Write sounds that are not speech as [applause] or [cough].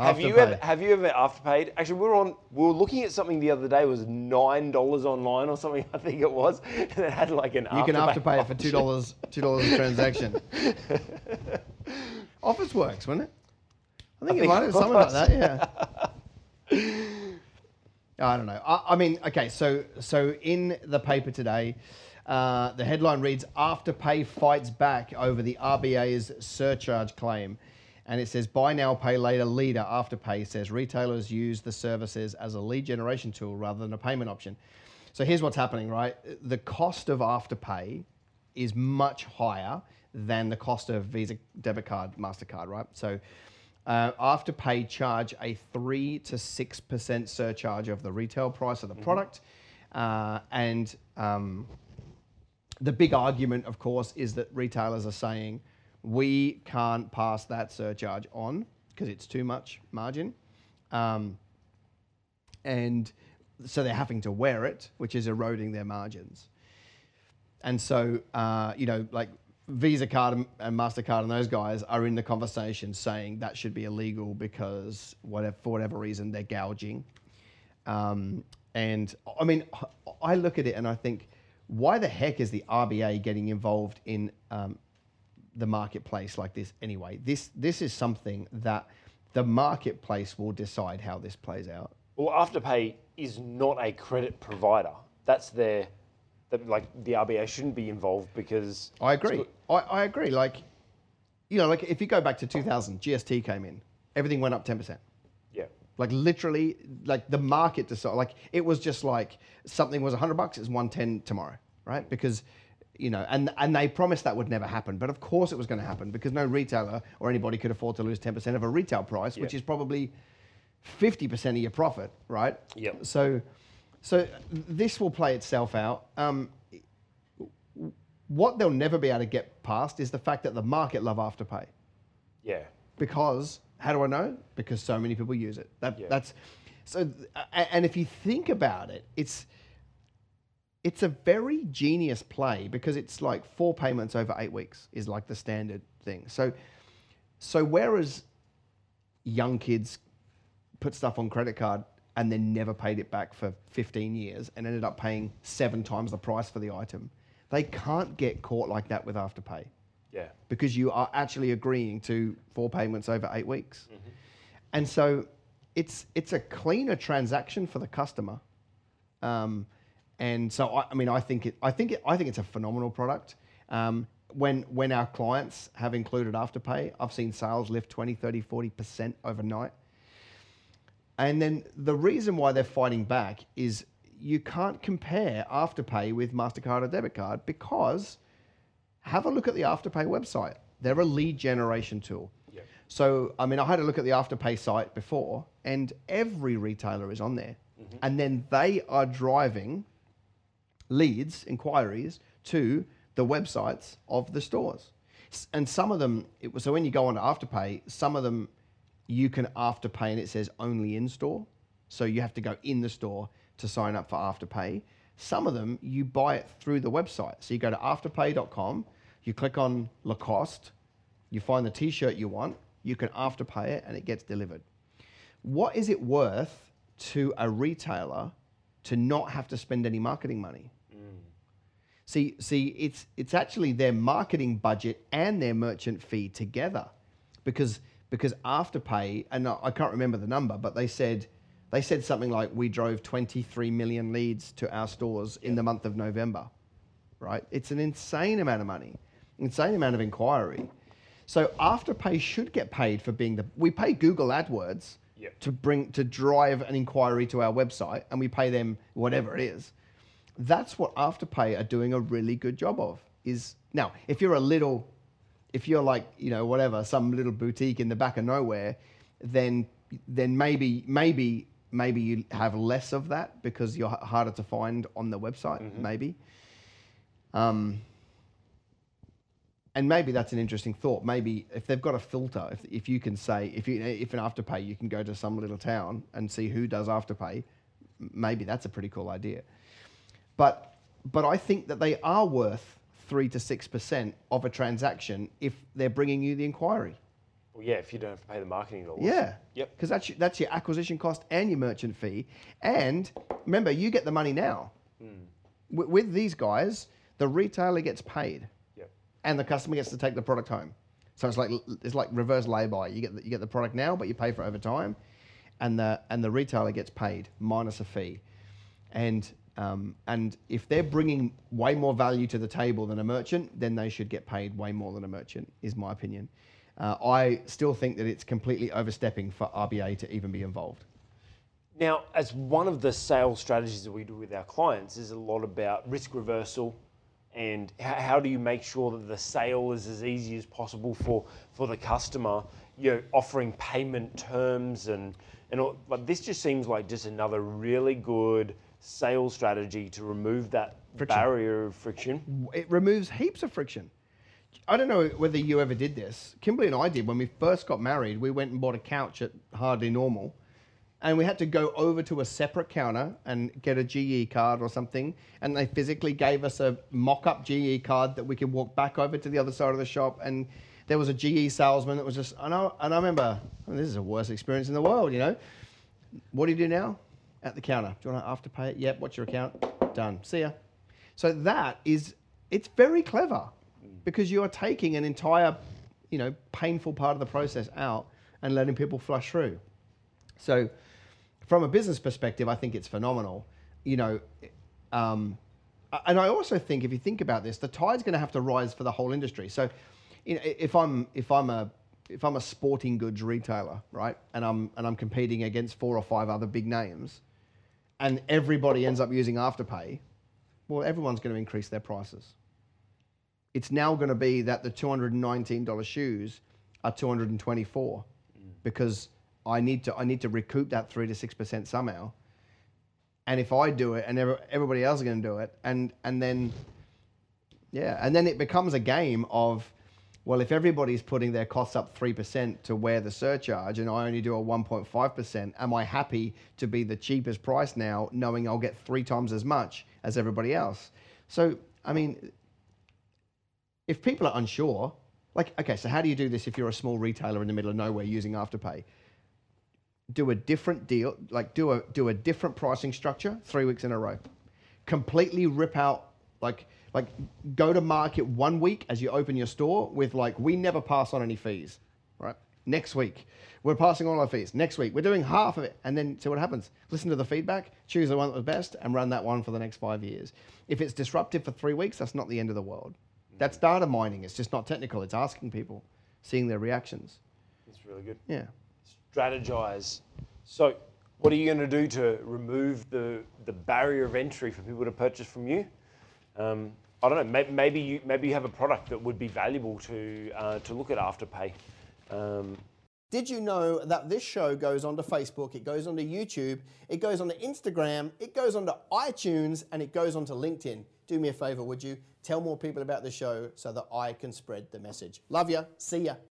Have you ever have you ever afterpaid? Actually, we were on we were looking at something the other day. It was nine dollars online or something. [laughs] I think it was, [laughs] and it had like an You can afterpay afterpay it for two dollars, two dollars a transaction. [laughs] Officeworks, wasn't it? I think, it think might have something like that. Yeah. I don't know. I, I mean, okay. So, so in the paper today, uh, the headline reads: Afterpay fights back over the RBA's surcharge claim. And it says, buy now, pay later leader Afterpay says retailers use the services as a lead generation tool rather than a payment option. So here's what's happening, right? The cost of Afterpay is much higher than the cost of Visa debit card, MasterCard, right? So uh, Afterpay charge a 3 to 6% surcharge of the retail price of the product. Uh, and um, the big argument, of course, is that retailers are saying we can't pass that surcharge on because it's too much margin. Um, and so they're having to wear it, which is eroding their margins. And so, uh, you know, like Visa card and- Mastercard and those guys are in the conversation saying that should be illegal because whatever for whatever reason they're gouging. Um, and I mean, I look at it and I think, why the heck is the RBA getting involved in um, the marketplace like this anyway? This this is something that the marketplace will decide how this plays out. Well, Afterpay is not a credit provider. That's their that like the RBA shouldn't be involved because I agree. I, I agree. Like, you know, like if you go back to 2000, GST came in, everything went up 10%. yeah, Like literally, like the market decided. Like it was just like something was 100 bucks, it's 110 tomorrow, right? Because, you know, and and they promised that would never happen, but of course it was going to happen because no retailer or anybody could afford to lose 10% of a retail price, which is probably 50% of your profit, right? Yep. So, so this will play itself out. Um, what they'll never be able to get past is the fact that the market love Afterpay yeah, because how do I know? Because so many people use it. That Yeah. that's so. And if you think about it, it's it's a very genius play because it's like four payments over eight weeks is like the standard thing. So so whereas young kids put stuff on credit card and then never paid it back for 15 years and ended up paying seven times the price for the item, they can't get caught like that with Afterpay yeah, because you are actually agreeing to four payments over eight weeks. And so it's it's a cleaner transaction for the customer. Um, and so I, I mean I think it I think it, I think it's a phenomenal product. Um, when when our clients have included Afterpay, I've seen sales lift 20, 30, 40% overnight. And then the reason why they're fighting back is you can't compare Afterpay with MasterCard or debit card because have a look at the Afterpay website. They're a lead generation tool. Yep. So, I mean, I had a look at the Afterpay site before, and every retailer is on there. And then they are driving leads, inquiries to the websites of the stores. And some of them, it was, so when you go on to Afterpay, some of them you can Afterpay and it says only in store. So you have to go in the store to sign up for Afterpay. Some of them you buy it through the website. So you go to afterpay.com, you click on Lacoste, you find the t shirt you want, you can Afterpay it and it gets delivered. What is it worth to a retailer to not have to spend any marketing money? See, see, it's it's actually their marketing budget and their merchant fee together, because because Afterpay and I can't remember the number, but they said they said something like we drove 23 million leads to our stores in the month of November, right? It's an insane amount of money, insane amount of inquiry. So Afterpay should get paid for being the we pay Google AdWords Yep. to bring to drive an inquiry to our website, and we pay them whatever it is that's what Afterpay are doing a really good job of. Is now, if you're a little, if you're like you know whatever, some little boutique in the back of nowhere, then then maybe maybe maybe you have less of that because you're harder to find on the website. Maybe. Um, and maybe that's an interesting thought. Maybe if they've got a filter, if, if you can say, if you if an afterpay, you can go to some little town and see who does afterpay. Maybe that's a pretty cool idea. But but I think that they are worth three to six percent of a transaction if they're bringing you the inquiry. Well, yeah, if you don't have to pay the marketing dollars. Yeah. Yep. Because that's, your- that's your acquisition cost and your merchant fee. And remember, you get the money now. Hmm. With, with these guys, the retailer gets paid Yep. and the customer gets to take the product home. So it's like it's like reverse lay-by. You get the, you get the product now, but you pay for it over time, and the and the retailer gets paid minus a fee. And um, and if they're bringing way more value to the table than a merchant, then they should get paid way more than a merchant. Is my opinion. Uh, I still think that it's completely overstepping for RBA to even be involved. Now, as one of the sales strategies that we do with our clients is a lot about risk reversal and how, do you make sure that the sale is as easy as possible for, for the customer, you know, offering payment terms and, and all, but this just seems like just another really good sales strategy to remove that Friction. barrier of friction. it removes heaps of friction. I don't know whether you ever did this. Kimberly and I did when we first got married. We went and bought a couch at Hardly Normal, and we had to go over to a separate counter and get a GE card or something. And they physically gave us a mock-up GE card that we could walk back over to the other side of the shop. And there was a GE salesman that was just, and I, and I remember "Oh, this is the worst experience in the world, you know. What do you do now? At the counter. Do you want to afterpay it? Yep. What's your account? Done. See ya. So that is, it's very clever because you are taking an entire, you know, painful part of the process out and letting people flush through. So, from a business perspective, I think it's phenomenal. You know, um, and I also think if you think about this, the tide's going to have to rise for the whole industry. So, you know, if I'm if I'm a if I'm a sporting goods retailer, right, and I'm and I'm competing against four or five other big names, and everybody ends up using Afterpay, well, everyone's going to increase their prices. It's now going to be that the $219 shoes are 224 mm. because I need to I need to recoup that three to six percent somehow. And if I do it, and everybody else is going to do it, and and then yeah, and then it becomes a game of, well, if everybody's putting their costs up 3% to wear the surcharge and I only do a 1.5%, am I happy to be the cheapest price now, knowing I'll get three times as much as everybody else? So, I mean, if people are unsure, like, okay, so how do you do this if you're a small retailer in the middle of nowhere using Afterpay? Do a different deal, like do a do a different pricing structure three weeks in a row. Completely rip out like like go to market one week as you open your store with like we never pass on any fees, right? Next week we're passing on our fees. Next week we're doing half of it, and then see what happens. Listen to the feedback, choose the one that was best, and run that one for the next five years. If it's disruptive for three weeks, that's not the end of the world. That's mm. data mining. It's just not technical. It's asking people, seeing their reactions. It's really good. Yeah. strategize. So, what are you going to do to remove the, the barrier of entry for people to purchase from you? Um, I don't know. Maybe, you maybe you have a product that would be valuable to uh, to look at Afterpay. Um, Did you know that this show goes onto Facebook, it goes onto YouTube, it goes onto Instagram, it goes onto iTunes, and it goes onto LinkedIn? Do me a favor, would you? Tell more people about the show so that I can spread the message. Love ya. See ya.